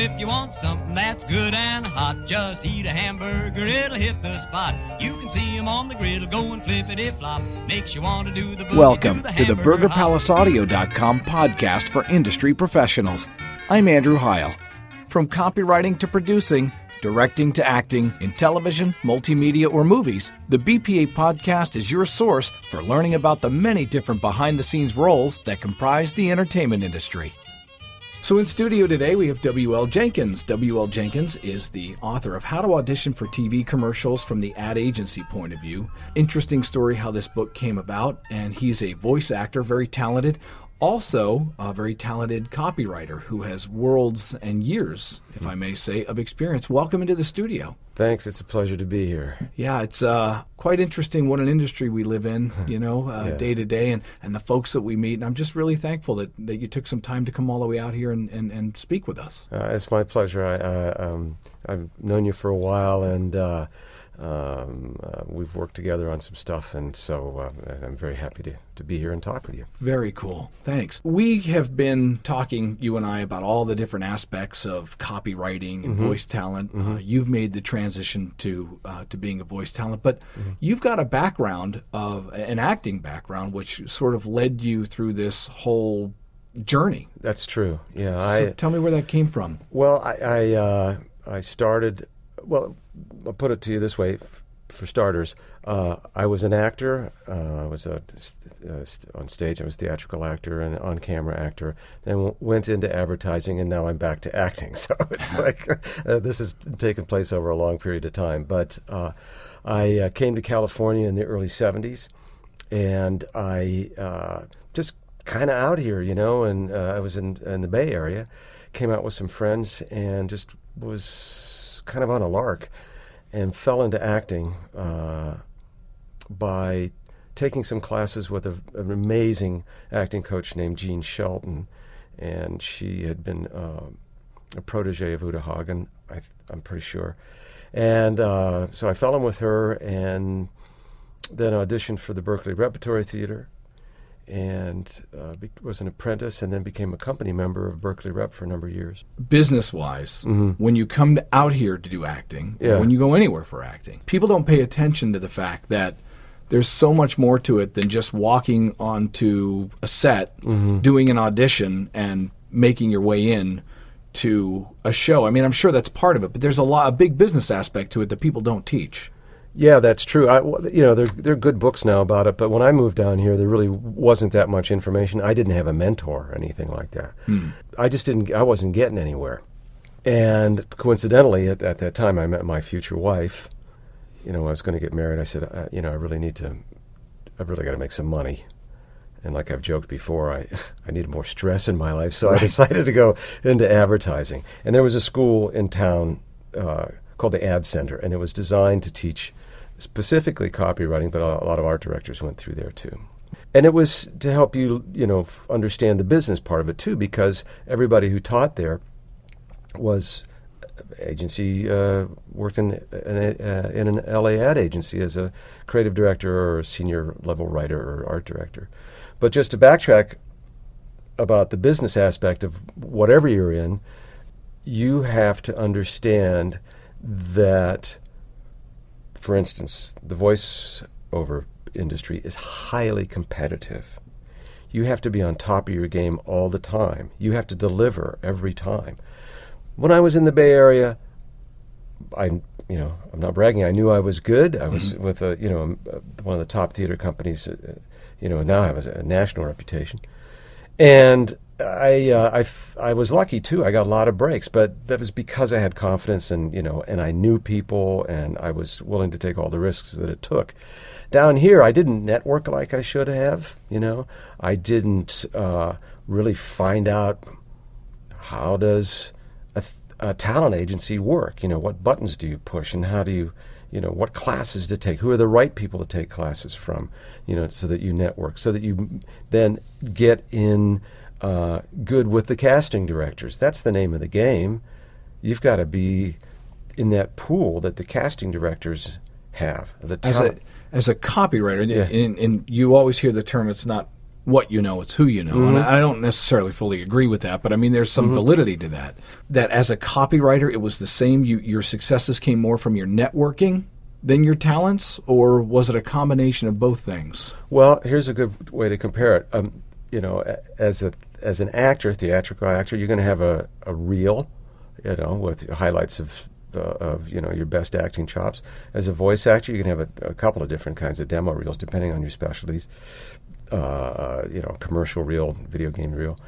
if you want something that's good and hot, just eat a hamburger, it'll hit the spot. You can see 'em on the griddle going flippity flop. Makes you want to do the boogie, Welcome do the to the. BurgerPalaceAudio.com podcast for industry professionals. I'm Andrew Heil. From copywriting to producing, directing to acting, in television, multimedia, or movies, the BPA podcast is your source for learning about the many different behind the scenes roles that comprise the entertainment industry. So, in studio today, we have W.L. Jenkins. W.L. Jenkins is the author of How to Audition for TV Commercials from the Ad Agency Point of View. Interesting story how this book came about, and he's a voice actor, very talented. Also, a very talented copywriter who has worlds and years, if I may say, of experience. Welcome into the studio. Thanks. It's a pleasure to be here. Yeah, it's uh, quite interesting what an industry we live in, you know, uh, Yeah. day to day, and, and the folks that we meet. And I'm just really thankful that, that you took some time to come all the way out here and, and, and speak with us. Uh, it's my pleasure. I, I, um, I've known you for a while, and uh, um, uh, we've worked together on some stuff, and so uh, I'm very happy to, to be here and talk with you. Very cool. Thanks. We have been talking, you and I, about all the different aspects of copywriting and voice talent. Uh, you've made the transition to uh, to being a voice talent, but you've got a background of an acting background, which sort of led you through this whole journey. That's true. Yeah. So I tell me where that came from. well, I I, uh, I started. Well, I'll put it to you this way. F- for starters, uh, I was an actor. Uh, I was a, uh, st- on stage. I was a theatrical actor and on-camera actor. Then w- went into advertising, and now I'm back to acting. So it's like uh, this has taken place over a long period of time. But uh, I uh, came to California in the early '70s, and I uh, just kind of out here, you know. And uh, I was in in the Bay Area, came out with some friends, and just was kind of on a lark and fell into acting uh, by taking some classes with a, an amazing acting coach named Jean Shelton, and she had been uh, a protege of Uta Hagen, I, I'm pretty sure. And uh, so I fell in with her, and then auditioned for the Berkeley Repertory Theater, and uh, be- was an apprentice, and then became a company member of Berkeley Rep for a number of years. business wise, when you come to, out here to do acting, Yeah. when you go anywhere for acting, people don't pay attention to the fact that there's so much more to it than just walking onto a set, doing an audition, and making your way in to a show. I mean, I'm sure that's part of it, but there's a lot, a big business aspect to it that people don't teach. Yeah, that's true. I, you know, there there are good books now about it, but when I moved down here, there really wasn't that much information. I didn't have a mentor or anything like that. I just didn't. I wasn't getting anywhere. And coincidentally, at, at that time, I met my future wife. You know, I was going to get married. I said, uh, you know, I really need to. I really got to make some money. And like I've joked before, I I needed more stress in my life, so I decided to go into advertising. And there was a school in town uh, called the Ad Center, and it was designed to teach specifically copywriting, but a, lot of art directors went through there too. And it was to help you, you know, understand the business part of it too, because everybody who taught there was agency uh, worked in in, uh, in an LA ad agency as a creative director or a senior level writer or art director. But just to backtrack about the business aspect of whatever you're in, you have to understand that, for instance, the voiceover industry is highly competitive. You have to be on top of your game all the time. You have to deliver every time. When I was in the Bay Area, I, you know, I'm not bragging. I knew I was good. I was with a, you know, a, one of the top theater companies. Uh, you know, now I have a, a national reputation, and I, uh, I, f- I was lucky too. I got a lot of breaks, but that was because I had confidence and you know, and I knew people, and I was willing to take all the risks that it took. Down here, I didn't network like I should have. You know, I didn't uh, really find out how does a, th- a talent agency work? You know, what buttons do you push, and how do you, you know, what classes to take? Who are the right people to take classes from? You know, so that you network, so that you then get in uh, good with the casting directors. That's the name of the game. You've got to be in that pool that the casting directors have. The As a as a copywriter, and, Yeah. and, and you always hear the term. It's not what you know, it's who you know. And Mm-hmm. I don't necessarily fully agree with that, but I mean, there's some validity to that. That as a copywriter, it was the same. You, your successes came more from your networking than your talents, or was it a combination of both things? Well, here's a good way to compare it. Um, you know, as a as an actor, theatrical actor, you're going to have a, a reel, you know, with highlights of uh, of you know your best acting chops. As a voice actor, you can have a, a couple of different kinds of demo reels depending on your specialties. Uh, you know, commercial reel, video game reel.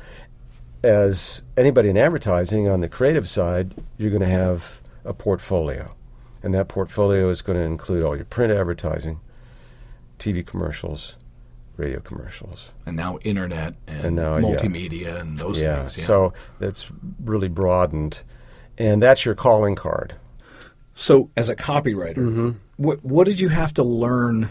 As anybody in advertising on the creative side, you're going to have a portfolio, and that portfolio is going to include all your print advertising, TV commercials, radio commercials. And now internet and, And now, yeah. multimedia and those yeah, things. so that's really broadened, and that's your calling card. So, as a copywriter, Mm-hmm. what what did you have to learn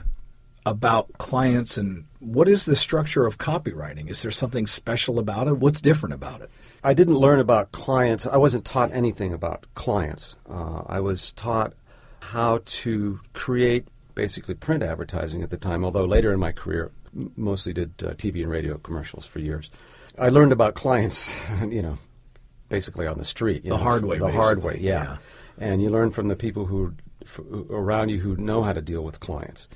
about clients, and what is the structure of copywriting? Is there something special about it? What's different about it? I didn't learn about clients. I wasn't taught anything about clients. Uh, I was taught how to create basically print advertising at the time, although later in my career, m- mostly did uh, TV and radio commercials for years. I learned about clients, you know, basically on the street. you The know, hard way, The hard way, yeah. yeah. And you learn from the people who, around you who know how to deal with clients.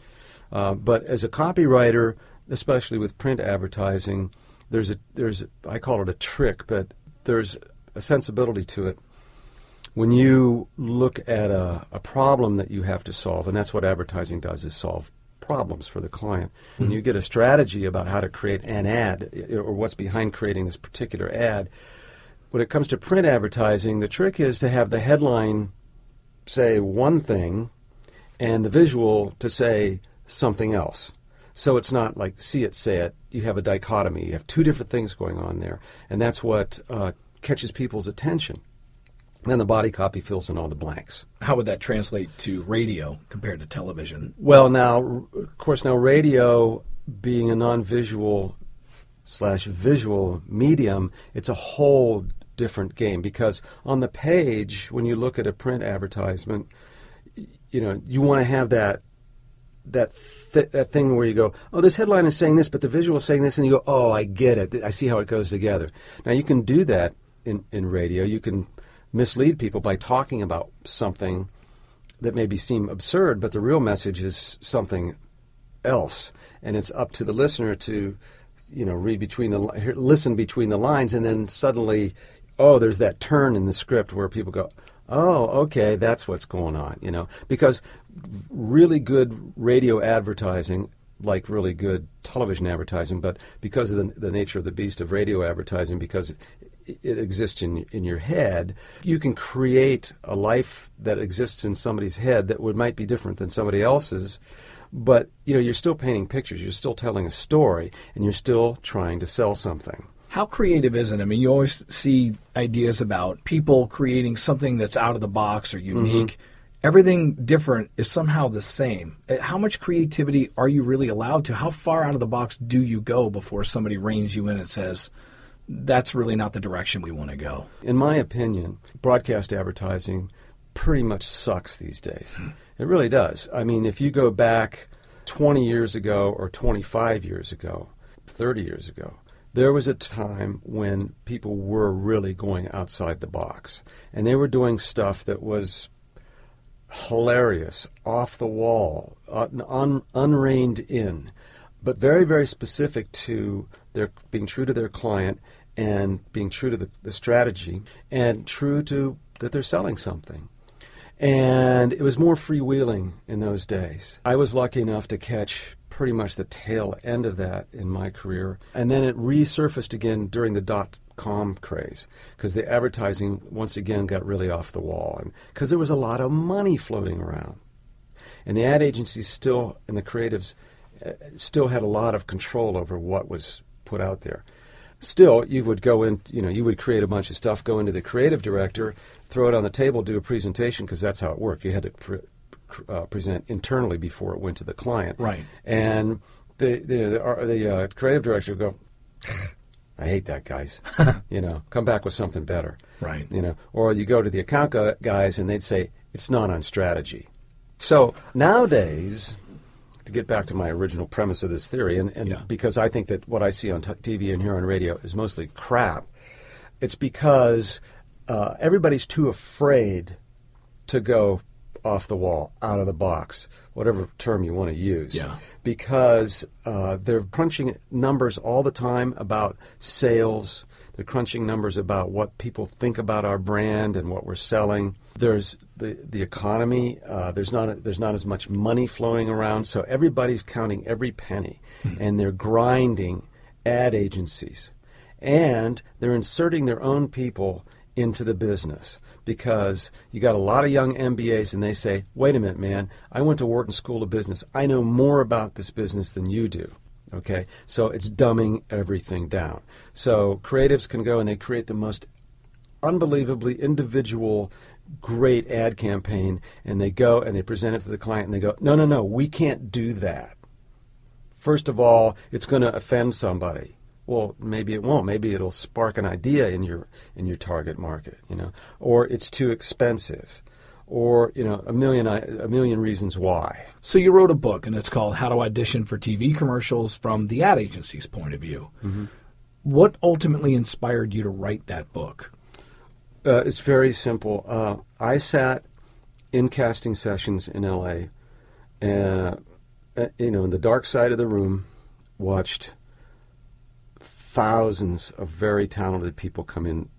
Uh, but as a copywriter, especially with print advertising, there's a there's a, I call it a trick, but there's a sensibility to it. When you look at a, a problem that you have to solve, and that's what advertising does is solve problems for the client. When you get a strategy about how to create an ad or what's behind creating this particular ad, when it comes to print advertising, the trick is to have the headline say one thing and the visual to say something else. So it's not like see it, say it. You have a dichotomy. You have two different things going on there. And that's what uh, catches people's attention. Then the body copy fills in all the blanks. How would that translate to radio compared to television? Well, now, of course, now radio being a non-visual slash visual medium, it's a whole different game because on the page, when you look at a print advertisement, you know, you want to have that that th- that thing where you go, oh, this headline is saying this, but the visual is saying this, and you go, oh, I get it. I see how it goes together. Now you can do that in in radio. You can mislead people by talking about something that maybe seem absurd, but the real message is something else, and it's up to the listener to, you know, read between the listen between the lines, and then suddenly, oh, there's that turn in the script where people go, oh, okay, that's what's going on, you know, because really good radio advertising. Like really good television advertising, but because of the, the nature of the beast of radio advertising, because it exists in in your head, you can create a life that exists in somebody's head that would might be different than somebody else's. But you know, you're still painting pictures, you're still telling a story, and you're still trying to sell something. How creative is it? I mean, you always see ideas about people creating something that's out of the box or unique. Everything different is somehow the same. Uh, How much creativity are you really allowed to? How far out of the box do you go before somebody reins you in and says, that's really not the direction we want to go? In my opinion, broadcast advertising pretty much sucks these days. Hmm. It really does. I mean, if you go back 20 years ago or 25 years ago, 30 years ago, there was a time when people were really going outside the box and they were doing stuff that was hilarious, off the wall, un, un, unreined in, but very, very specific to their being true to their client and being true to the, the strategy and true to that they're selling something. And it was more freewheeling in those days. I was lucky enough to catch pretty much the tail end of that in my career. And then it resurfaced again during the dot com craze because the advertising once again got really off the wall and because there was a lot of money floating around. And the ad agencies still and the creatives still had a lot of control over what was put out there. Still, you would go in, you know, you would create a bunch of stuff, go into the creative director, throw it on the table, do a presentation because that's how it worked. You had to pre- uh, present internally before it went to the client. Right. And the the the, uh, the uh, creative director would go, I hate that, guys. you know, come back with something better. Right. You know, or you go to the account guys and they'd say it's not on strategy. So nowadays, to get back to my original premise of this theory, and, and Yeah. because I think that what I see on t- TV and hear on radio is mostly crap, it's because uh, everybody's too afraid to go off the wall, out of the box, whatever term you want to use. Yeah. Because uh, they're crunching numbers all the time about sales. They're crunching numbers about what people think about our brand and what we're selling. There's the the economy. Uh, there's not there's not as much money flowing around, so everybody's counting every penny, and they're grinding ad agencies, and they're inserting their own people into the business because you got a lot of young MBAs and they say, wait a minute, man, I went to Wharton School of Business. I know more about this business than you do. Okay? So it's dumbing everything down. So creatives can go and they create the most unbelievably individual, great ad campaign and they go and they present it to the client and they go, no, no, no, we can't do that. First of all, it's going to offend somebody. Well, maybe it won't. Maybe it'll spark an idea in your in your target market, you know. Or it's too expensive, or you know, a million i- a million reasons why. So you wrote a book, and it's called "How to Audition for TV Commercials from the Ad Agency's Point of View." What ultimately inspired you to write that book? Uh, it's very simple. Uh, I sat in casting sessions in L.A. Uh, uh, you know, in the dark side of the room, watched thousands of very talented people come in.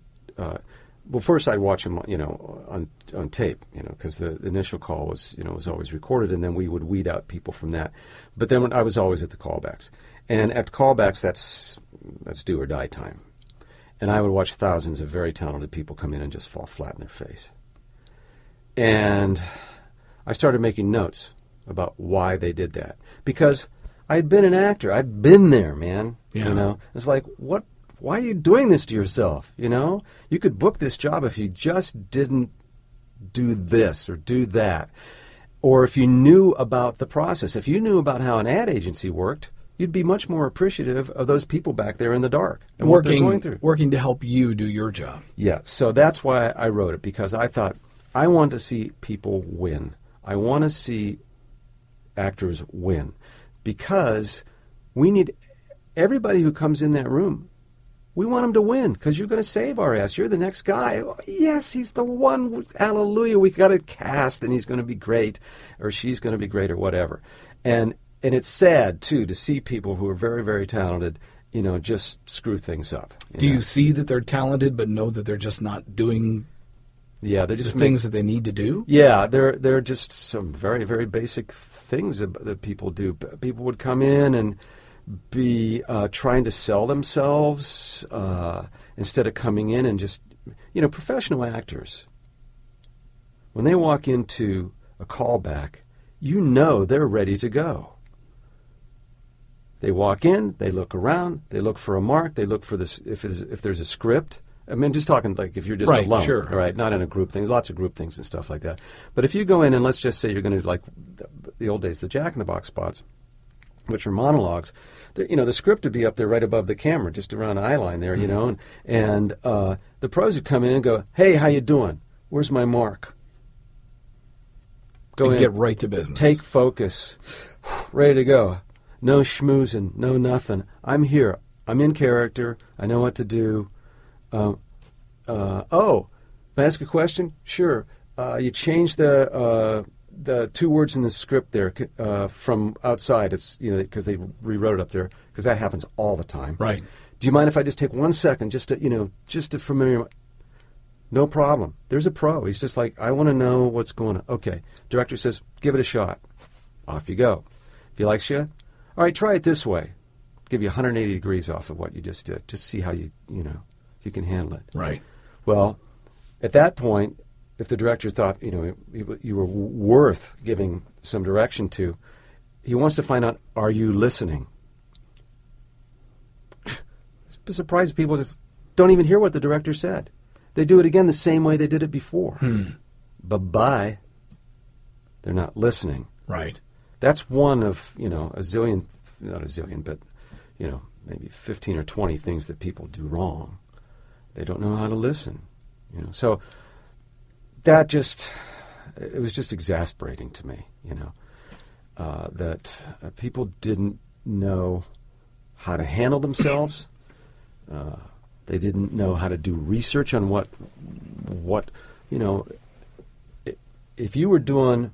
Well, first I'd watch them, you know, on on tape, you know, because the, the initial call was, you know, was always recorded, and then we would weed out people from that. But then when I was always at the callbacks, and at the callbacks, that's that's do or die time. And I would watch thousands of very talented people come in and just fall flat in their face. And I started making notes about why they did that because I'd been an actor. I'd been there, man. Yeah. You know, it's like what? Why are you doing this to yourself? You know, you could book this job if you just didn't do this or do that, or if you knew about the process. If you knew about how an ad agency worked, you'd be much more appreciative of those people back there in the dark and what they're going Working, through. working to help you do your job. Yeah, so that's why I wrote it because I thought I want to see people win. I want to see actors win because we need everybody who comes in that room. We want him to win because you're going to save our ass. You're the next guy. Yes, he's the one. Hallelujah. We got it cast and he's going to be great or she's going to be great or whatever. And and it's sad too to see people who are very very talented, you know, just screw things up. Do know? you see that they're talented, but know that they're just not doing Yeah, they're the just things that they need to do? Yeah, there are just some very very basic things that people do. People would come in and be uh, trying to sell themselves uh, instead of coming in and just you know professional actors. When they walk into a callback, you know they're ready to go. They walk in, they look around, they look for a mark, they look for this if there's, if there's a script. I mean, just talking like if you're just Right, alone, sure. all right, not in a group thing. Lots of group things and stuff like that. But if you go in and let's just say you're going to like the- the old days, the Jack in the Box spots, which are monologues. You know, the script would be up there right above the camera, just around the eye line there. You know, and, and uh, the pros would come in and go, "Hey, how you doing? Where's my mark?" Go and in, get right to business. take focus, ready to go. No schmoozing, no nothing. I'm here. I'm in character. I know what to do. Uh, uh, oh, ask a question? Sure. Uh, you change the uh, the two words in the script there uh, from outside. It's you know because they rewrote it up there because that happens all the time. Right. Do you mind if I just take one second just to you know just to familiar? No problem. There's a pro. He's just like I want to know what's going on. Okay. Director says give it a shot. Off you go. If you likes you, all right. Try it this way. Give you 180 degrees off of what you just did. Just see how you you know you can handle it. Right. Well, at that point, if the director thought you know you, were worth giving some direction to, he wants to find out: Are you listening? Surprised people just don't even hear what the director said. They do it again the same way they did it before. Hmm. Bye bye. They're not listening. Right. That's one of you know a zillion, not a zillion, but you know maybe fifteen or twenty things that people do wrong. They don't know how to listen. You know, so that just it was just exasperating to me. You know, uh, that uh, people didn't know how to handle themselves. Uh, they didn't know how to do research on what what you know. If you were doing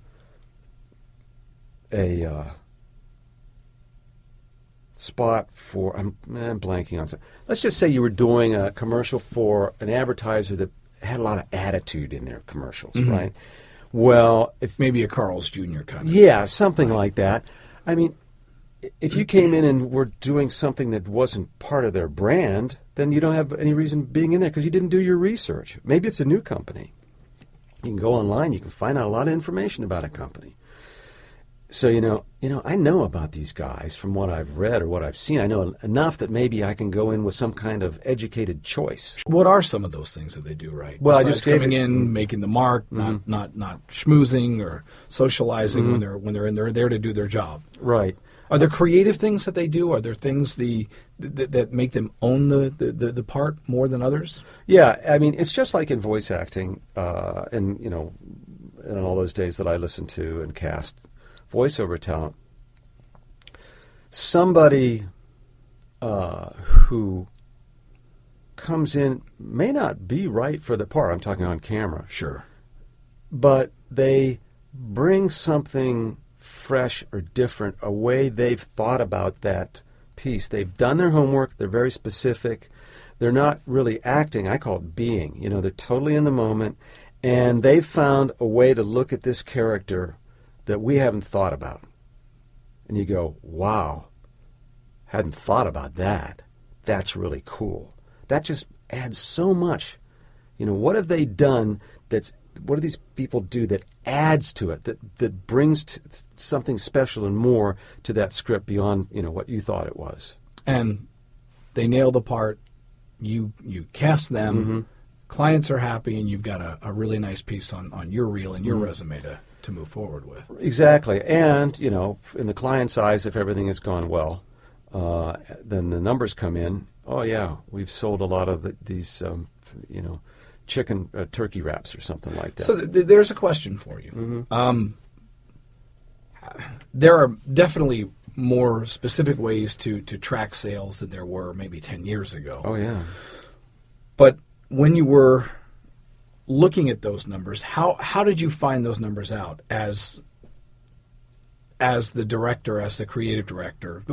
a uh, spot for I'm, I'm blanking on something. let's just say you were doing a commercial for an advertiser that had a lot of attitude in their commercials, mm-hmm. right? Well, if Maybe a Carl's Jr. kind of. yeah, something like that. I mean, if you came in and were doing something that wasn't part of their brand, then you don't have any reason being in there because you didn't do your research. Maybe it's a new company. You can go online, you can find out a lot of information about a company. So you know, you know, I know about these guys from what I've read or what I've seen. I know enough that maybe I can go in with some kind of educated choice. What are some of those things that they do right? Well, I just coming it- Mm-hmm. in, making the mark, not not not schmoozing or socializing when they're when they're in. They're there to do their job. Right. Are there creative things that they do? Are there things the that, that make them own the, the, the, the part more than others? Yeah, I mean, it's just like in voice acting, uh, and you know, in all those days that I listened to and cast voiceover talent. Somebody uh, who comes in may not be right for the part. I'm talking on camera, Sure. but they bring something fresh or different, a way they've thought about that piece. They've done their homework, they're very specific. They're not really acting, I call it being. You know, they're totally in the moment, and they've found a way to look at this character that we haven't thought about. And you go, wow, hadn't thought about that. That's really cool. That just adds so much. You know, what have they done that's what do these people do that adds to it, that that brings t- something special and more to that script beyond, you know, what you thought it was. And they nail the part. You you cast them. Mm-hmm. Clients are happy, and you've got a, a really nice piece on, on your reel and your Mm-hmm. resume to, to move forward with. Exactly. And, you know, in the client's eyes, if everything has gone well, uh, then the numbers come in. Oh, yeah, we've sold a lot of the, these, um, you know, chicken uh, turkey wraps or something like that. So th- th- there's a question for you. Mm-hmm. Um, there are definitely more specific ways to, to track sales than there were maybe 10 years ago. oh, yeah. But when you were looking at those numbers, how, how did you find those numbers out as as the director, as the creative director?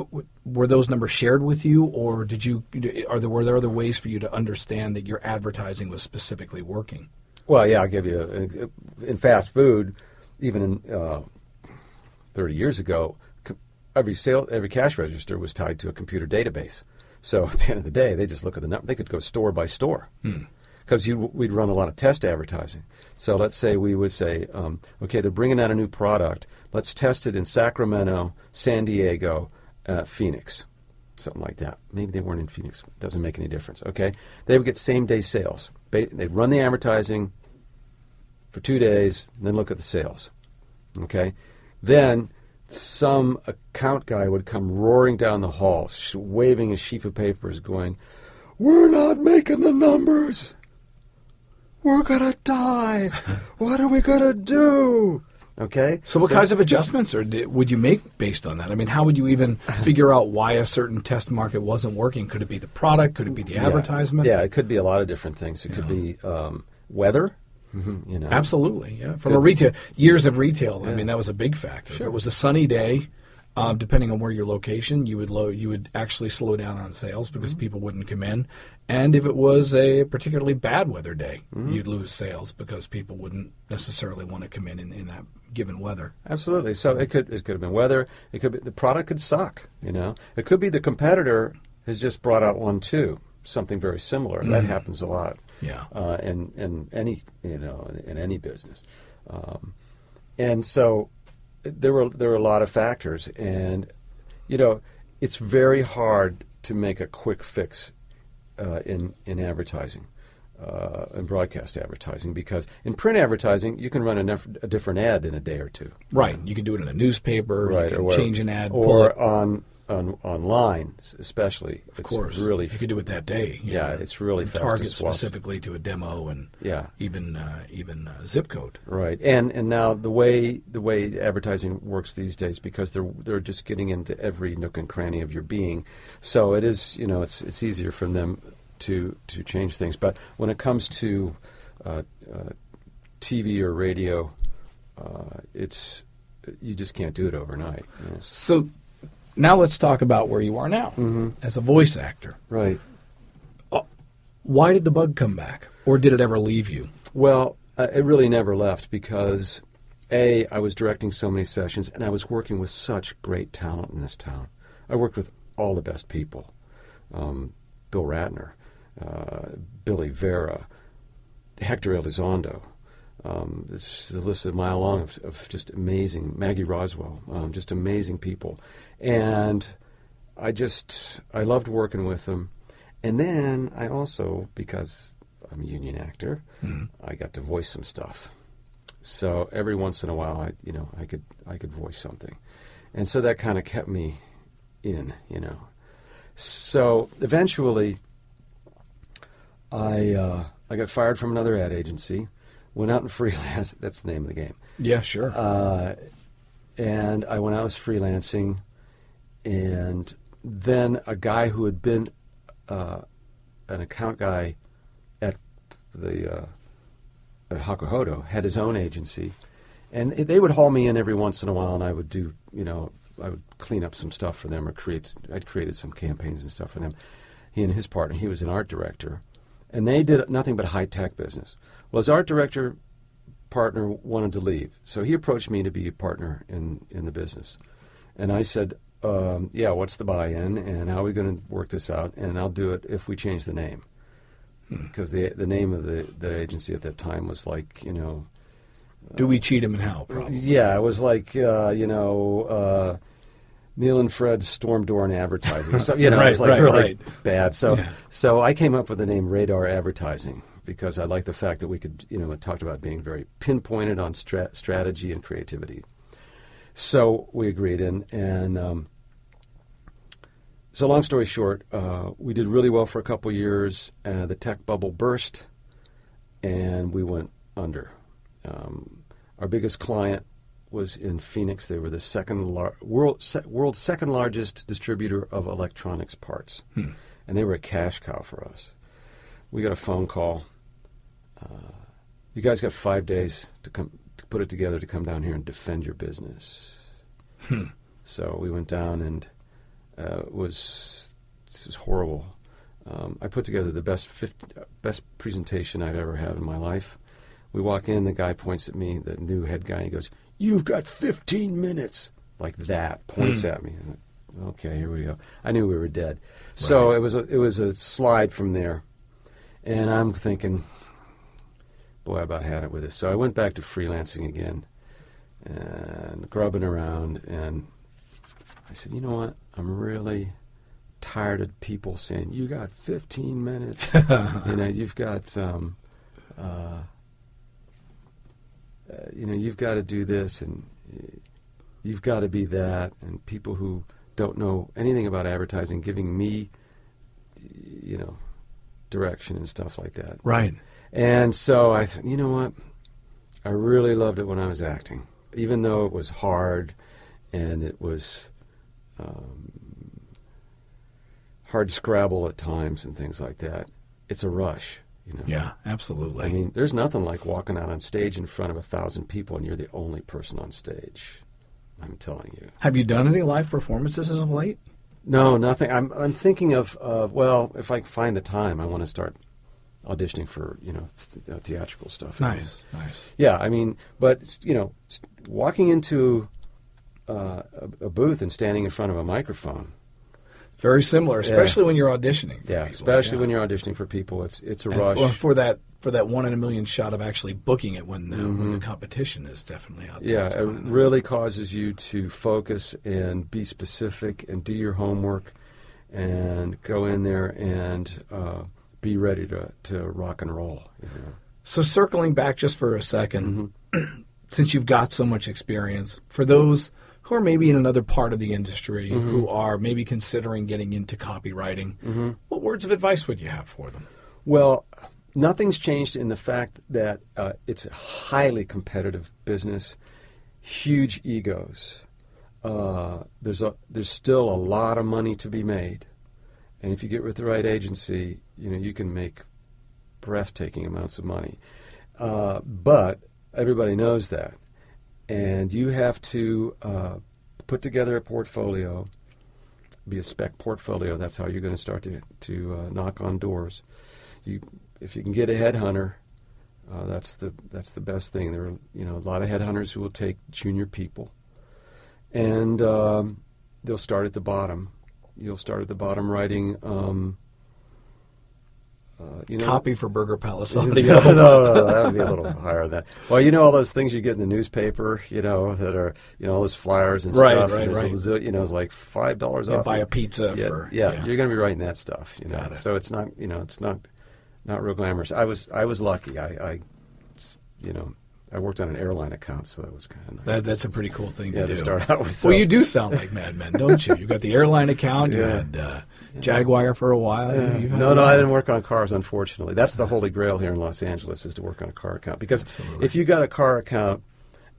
Were those numbers shared with you, or did you are there were there other ways for you to understand that your advertising was specifically working? Well, yeah, I'll give you an in fast food, even in uh, 30 years ago, every sale, every cash register was tied to a computer database. So at the end of the day, they just look at the number. They could go store by store because we'd run a lot of test advertising. So let's say we would say, um, okay, they're bringing out a new product. Let's test it in Sacramento, San Diego, uh, Phoenix, something like that. Maybe they weren't in Phoenix. Doesn't make any difference. Okay, they would get same day sales. They'd run the advertising for two days, then look at the sales. Okay, then some account guy would come roaring down the hall, waving a sheaf of papers, going, "We're not making the numbers. We're gonna die. What are we gonna do?" Okay. So, what kinds of adjustments or would you make based on that? I mean, how would you even figure out why a certain test market wasn't working? Could it be the product? Could it be the advertisement? Yeah, it could be a lot of different things. It could be um, weather. You know, absolutely. Yeah, from Could a retail years of retail. I mean, that was a big factor. If it was a sunny day, um, depending on where your location, you would low, you would actually slow down on sales because Mm-hmm. people wouldn't come in. And if it was a particularly bad weather day, Mm-hmm. you'd lose sales because people wouldn't necessarily want to come in in, in that given weather. Absolutely. So it could it could have been weather. It could be the product could suck. You know, it could be the competitor has just brought out one too, something very similar. That happens a lot. Yeah. Uh, in in any you know in, in any business, um, and so there were there were a lot of factors, and you know it's very hard to make a quick fix uh, in in advertising. Uh, in broadcast advertising, because in print advertising you can run a, nef- a different ad in a day or two Right. You can do it in a newspaper. right, You or change an ad. or on on online, especially. Of it's course, really you could do it that day. Yeah, know, it's really fast target swap. specifically to a demo and Yeah. even uh, even uh, zip code. Right, and and now the way the way advertising works these days, because they're they're just getting into every nook and cranny of your being, so it is you know it's it's easier for them to to change things. But when it comes to uh, uh, TV or radio, uh, it's you just can't do it overnight. you know. So now let's talk about where you are now Mm-hmm. as a voice actor. Right. Why did the bug come back, or did it ever leave you? Well, uh, it really never left because a I was directing so many sessions and I was working with such great talent in this town. I worked with all the best people, um, Bill Ratner, uh, Billy Vera, Hector Elizondo. Um, this a list is a mile long of, of just amazing Maggie Roswell, um, just amazing people, and I just I loved working with them. And then I also because I'm a union actor, I got to voice some stuff. So every once in a while, I you know I could I could voice something, and so that kind of kept me in, you know. So eventually, I uh, I got fired from another ad agency, went out and freelance. That's the name of the game. Yeah, sure. Uh, and I went out as freelancing, and then a guy who had been uh, an account guy at the uh, at Hakuhodo had his own agency, and they would haul me in every once in a while, and I would do you know I would clean up some stuff for them or create I'd created some campaigns and stuff for them. He and his partner, he was an art director, and they did nothing but high tech business. Well, his art director partner wanted to leave, so he approached me to be a partner in in the business, and I said, um, "Yeah, what's the buy-in, and how are we going to work this out? And I'll do it if we change the name, because the the name of the the agency at that time was like you know." Do we cheat him and how? Probably. Yeah, it was like uh, you know uh, Neil and Fred's Storm Door and Advertising. or something, you know, it was like right, really right. bad. So Yeah. so I came up with the name Radar Advertising because I like the fact that we could you know it talked about being very pinpointed on stra- strategy and creativity. So we agreed, and and um, so long story short, uh, we did really well for a couple years. Uh, the tech bubble burst, and we went under. Um, our biggest client was in Phoenix. They were the second lar- world se- world's second largest distributor of electronics parts, and they were a cash cow for us. We got a phone call. Uh, you guys got five days to come put it together to come down here and defend your business. So we went down and uh, it was it was horrible. Um, I put together the best 50, best presentation I've ever had in my life. We walk in, the guy points at me, the new head guy, and he goes, "You've got 15 minutes." Like that, points at me. Okay, here we go. I knew we were dead. So it was a, it was a slide from there, and I'm thinking, boy, I about had it with this. So I went back to freelancing again and grubbing around, and I said, you know what? I'm really tired of people saying you got 15 minutes. you know, you've got, um, uh, uh, you know, you've got to do this, and uh, you've got to be that, and people who don't know anything about advertising giving me, you know, direction and stuff like that. Right. And so I you know what? I really loved it when I was acting, even though it was hard and it was um, hard scrabble at times and things like that. It's a rush, you know. Yeah, absolutely. I mean, there's nothing like walking out on stage in front of a thousand people and you're the only person on stage. I'm telling you. have you done any live performances as of late? No, nothing. I'm I'm thinking of uh, well, if I find the time, I want to start auditioning for you know th- theatrical stuff. Nice, nice. Yeah, I mean, but you know, walking into uh, a, a booth and standing in front of a microphone. Very similar, especially when you're auditioning. For Yeah, people, especially yeah. when you're auditioning for people, it's it's a And rush. for, for that for that one in a million shot of actually booking it when, uh, when the competition is definitely out there. Mm-hmm. yeah, it really causes you to focus and be specific and do your homework and go in there and uh, be ready to, to rock and roll. You know? So circling back just for a 2nd Mm-hmm. since you've got so much experience, for those who are maybe in another part of the industry Mm-hmm. who are maybe considering getting into copywriting, what words of advice would you have for them? Well, nothing's changed in the fact that uh, it's a highly competitive business, huge egos. Uh, there's a there's still a lot of money to be made, and if you get with the right agency, you know you can make breathtaking amounts of money. Uh, but everybody knows that, and you have to uh, put together a portfolio, be a spec portfolio. That's how you're going to start to to uh, knock on doors. You, if you can get a headhunter, uh, that's the that's the best thing. There are you know a lot of headhunters who will take junior people, and um, they'll start at the bottom. You'll start at the bottom writing. Um, uh, you know, Copy for Burger Palace no, no, no, that would be a little higher than that. Well, you know all those things you get in the newspaper, you know, that are you know all those flyers and Right, stuff. right, and there's right. you know, it's like five dollars Yeah, off. buy a pizza yeah, for yeah, yeah. You're going to be writing that stuff, you know. Got it. So it's not, you know, it's not not real glamorous. I was I was lucky. I, I you know, I worked on an airline account, so that was kind of nice. That, that's a pretty cool thing yeah, to do. to start out with. So. Well, you do sound like Mad Men, don't you? You got the airline account. You Yeah. had uh, Jaguar for a while. Yeah. No, no. I didn't work on cars. Unfortunately, that's the holy grail here in Los Angeles is to work on a car account. Because Absolutely. if you got a car account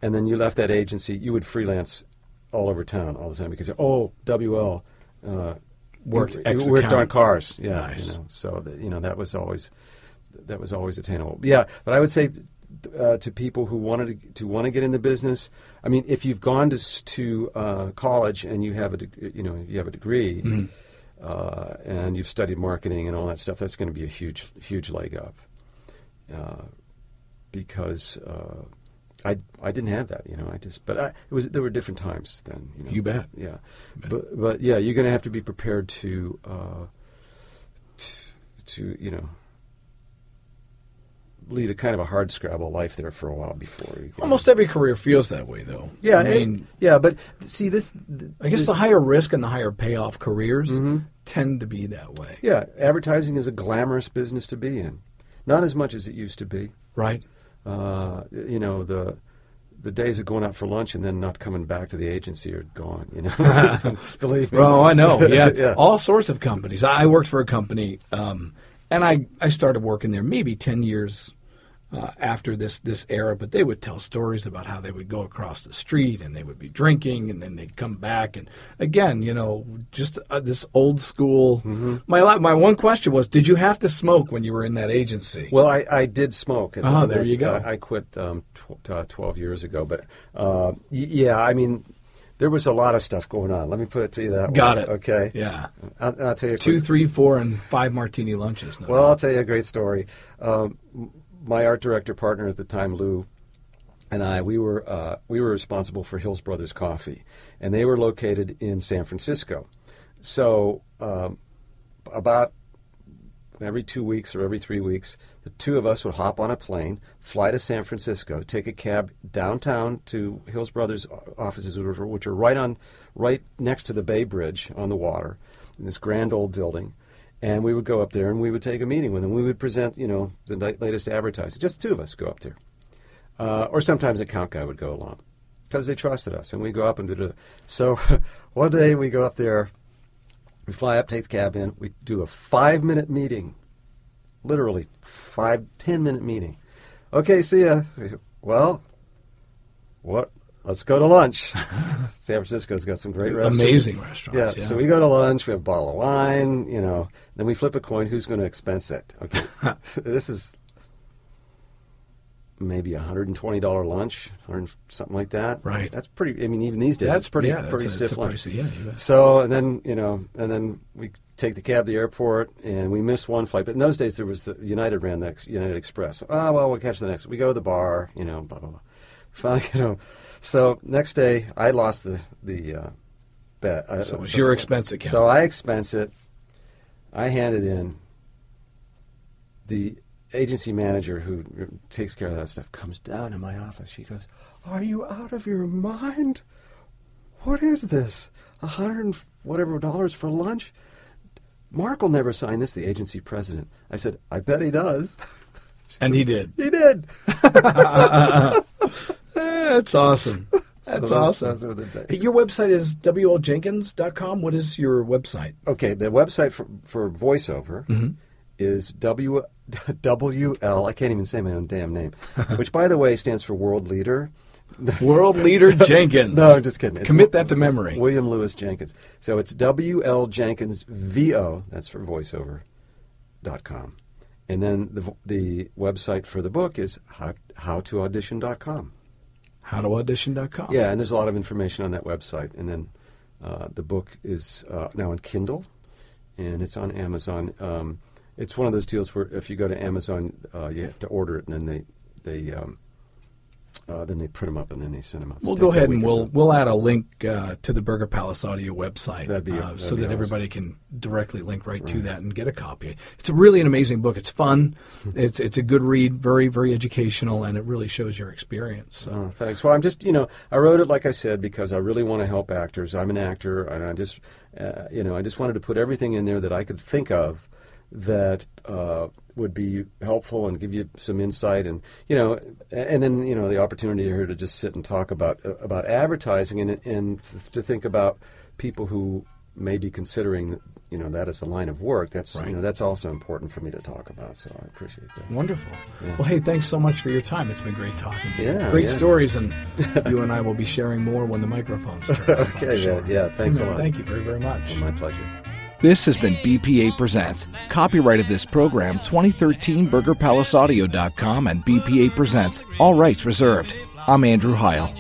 and then you left that agency, you would freelance all over town all the time because oh, WL uh, Worked you- X you worked on cars. Yeah, Nice. you know, so that, you know that was always that was always attainable. Yeah, but I would say. Uh, to people who wanted to, to want to get in the business, I mean, if you've gone to to uh, college and you have a deg- you know you have a degree, Mm-hmm. uh, and you've studied marketing and all that stuff, that's going to be a huge, huge leg up. Uh, because uh, I I didn't have that, you know. I just, but I, it was there were different times then. You, know. You bet. Yeah, but but yeah, you're going to have to be prepared to uh, to, to you know lead a kind of a hard scrabble life there for a while before you get- Almost every career feels that way, though. yeah I it- mean, yeah but see this I guess this- the higher risk and the higher payoff careers Mm-hmm. tend to be that way, yeah advertising is a glamorous business to be in not as much as it used to be right? uh, you know the the days of going out for lunch and then not coming back to the agency are gone you know believe me Well, I know. Yeah. yeah all sorts of companies. I worked for a company, um, and I I started working there maybe ten years uh, after this this era. But they would tell stories about how they would go across the street and they would be drinking, and then they'd come back, and again, you know, just uh, this old school. Mm-hmm. My my one question was, did you have to smoke when you were in that agency? Well, I, I did smoke. and Oh, the there most- you go. I, I quit um, tw- uh, 12 years ago. But uh, y- yeah, I mean, there was a lot of stuff going on. Let me put it to you that Got way. it. Okay. yeah, I'll, I'll tell you. two, quick- three, four, and five martini lunches. No Well, I'll tell you a great story. Um, my art director partner at the time, Lou, and I, we were uh, we were responsible for Hills Brothers Coffee, and they were located in San Francisco. So um, about every two weeks or every three weeks, the two of us would hop on a plane, fly to San Francisco, take a cab downtown to Hills Brothers offices, which are, which are right on, right next to the Bay Bridge on the water, in this grand old building. And we would go up there and we would take a meeting with them. We would present, you know, the latest advertising. Just two of us go up there, uh, or sometimes an account guy would go along because they trusted us. And we go up and do it. So one day we go up there, we fly up, take the cab in, we do a five minute meeting, literally five ten minute meeting. Okay, see ya. Well, what? Let's go to lunch. San Francisco's got some great restaurants. amazing restaurants. Yeah, so we go to lunch, we have a bottle of wine, you know, then we flip a coin, who's going to expense it? Okay. this is maybe a $120 lunch, 100, something like that. Right. That's pretty, I mean, even these days, That's it's pretty, yeah, pretty a- stiff it's lunch. pricey- yeah. So, and then, you know, and then we take the cab to the airport and we miss one flight. But in those days, there was the United ran the United Express. Ah, well, we'll catch the next. We go to the bar, you know, blah, blah, blah. Finally, you know. So, next day, I lost the, the uh, bet. I- So it was your expense account. So I expense it. I hand it in. The agency manager who takes care of that stuff comes down in my office. She goes, "Are you out of your mind? What is this? A hundred and whatever dollars for lunch? Mark will never sign this." The agency president. I said, "I bet he does." and he did. he did. That's awesome. That's those- awesome. those Your website is wljenkins.com. What is your website? Okay, the website for, for voiceover Mm-hmm. is W WL. I can't even say my own damn name, which, by the way, stands for World Leader. World Leader Jenkins. No, I'm just kidding. It's Commit that to memory. William Lewis Jenkins. So it's WL Jenkins VO. That's for voiceover. Dot com, and then the the website for the book is how, howtoaudition.com. Howtoaudition.com. Yeah, and there's a lot of information on that website. And then uh, the book is uh, now in Kindle, and it's on Amazon. Um, it's one of those deals where if you go to Amazon, uh, you have to order it, and then they they um, uh, then they print them up and then they send them out. We'll go ahead and we'll so. we'll add a link uh, to the Burger Palace Audio website, That'd be- uh, that'd so that awesome. everybody can directly link right, to that and get a copy. It's a really an amazing book. It's fun. It's it's a good read, very very educational, and it really shows your experience. So. Oh, thanks. Well, I'm just, you know, I wrote it like I said because I really want to help actors. I'm an actor, and I just, uh, you know, I just wanted to put everything in there that I could think of that uh, would be helpful and give you some insight, and you know, and then you know the opportunity here to just sit and talk about uh, about advertising and and to think about people who may be considering. You know that as a line of work. That's Right. you know that's also important for me to talk about. So I appreciate that. Wonderful. Well, hey, thanks so much for your time. It's been great talking to you. Yeah, great yeah. stories, and you and I will be sharing more when the microphones turn. I'm Okay, yeah, sure. yeah, thanks a Amen. lot. Thank you very, very much. My pleasure. This has been BPA Presents. Copyright of this program 2013 BurgerPalaceAudio.com and BPA Presents. All rights reserved. I'm Andrew Heil.